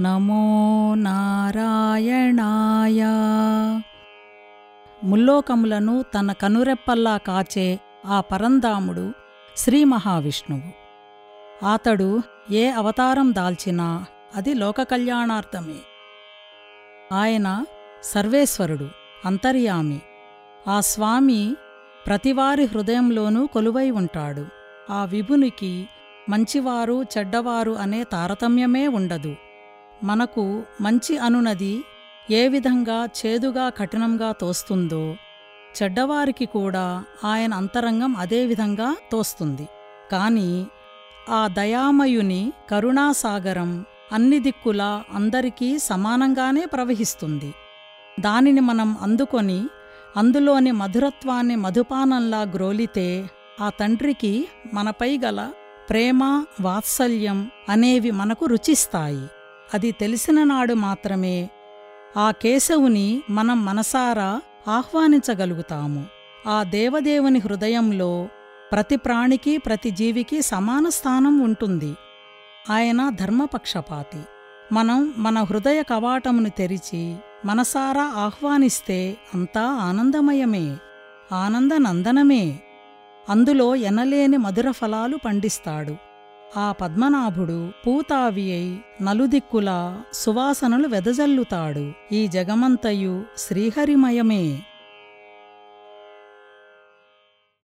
నమో నారాయణాయ. ముల్లోకములను తన కనురెప్పల్లా కాచే ఆ పరంధాముడు శ్రీ మహావిష్ణువు. అతడు ఏ అవతారం దాల్చినా అది లోక కళ్యాణార్థమే ఆయన సర్వేశ్వరుడు అంతర్యామి. ఆ స్వామి ప్రతివారి హృదయంలోనూ కొలువై ఉంటాడు. ఆ విభునికి మంచివారు చెడ్డవారు అనే తారతమ్యమే ఉండదు. మనకు మంచి అనునది ఏ విధంగా చేదుగా కఠినంగా తోస్తుందో చెడ్డవారికి కూడా ఆయన అంతరంగం అదే విధంగా తోస్తుంది. కాని ఆ దయామయుని కరుణాసాగరం అన్ని దిక్కులా అందరికీ సమానంగానే ప్రవహిస్తుంది. దానిని మనం అందుకొని అందులోని మధురత్వాన్ని మధుపానంలా గ్రోలితే ఆ తండ్రికి మనపై గల ప్రేమ వాత్సల్యం అనేవి మనకు రుచిస్తాయి. అది తెలిసిన నాడు మాత్రమే ఆ కేశవుని మనం మనసారా ఆహ్వానించగలుగుతాము. ఆ దేవదేవుని హృదయంలో ప్రతి ప్రాణికి ప్రతి జీవికి సమాన స్థానం ఉంటుంది. ఆయన ధర్మపక్షపాతి. మనం మన హృదయ కవాటమును తెరిచి మనసారా ఆహ్వానిస్తే అంతా ఆనందమయమే ఆనందనందనమే. అందులో ఎనలేని మధుర ఫలాలు పండిస్తాడు. ఆ పద్మనాభుడు పూతావి అయి నలుదిక్కులా సువాసనలు వెదజల్లుతాడు. ఈ జగమంతయు శ్రీహరిమయమే.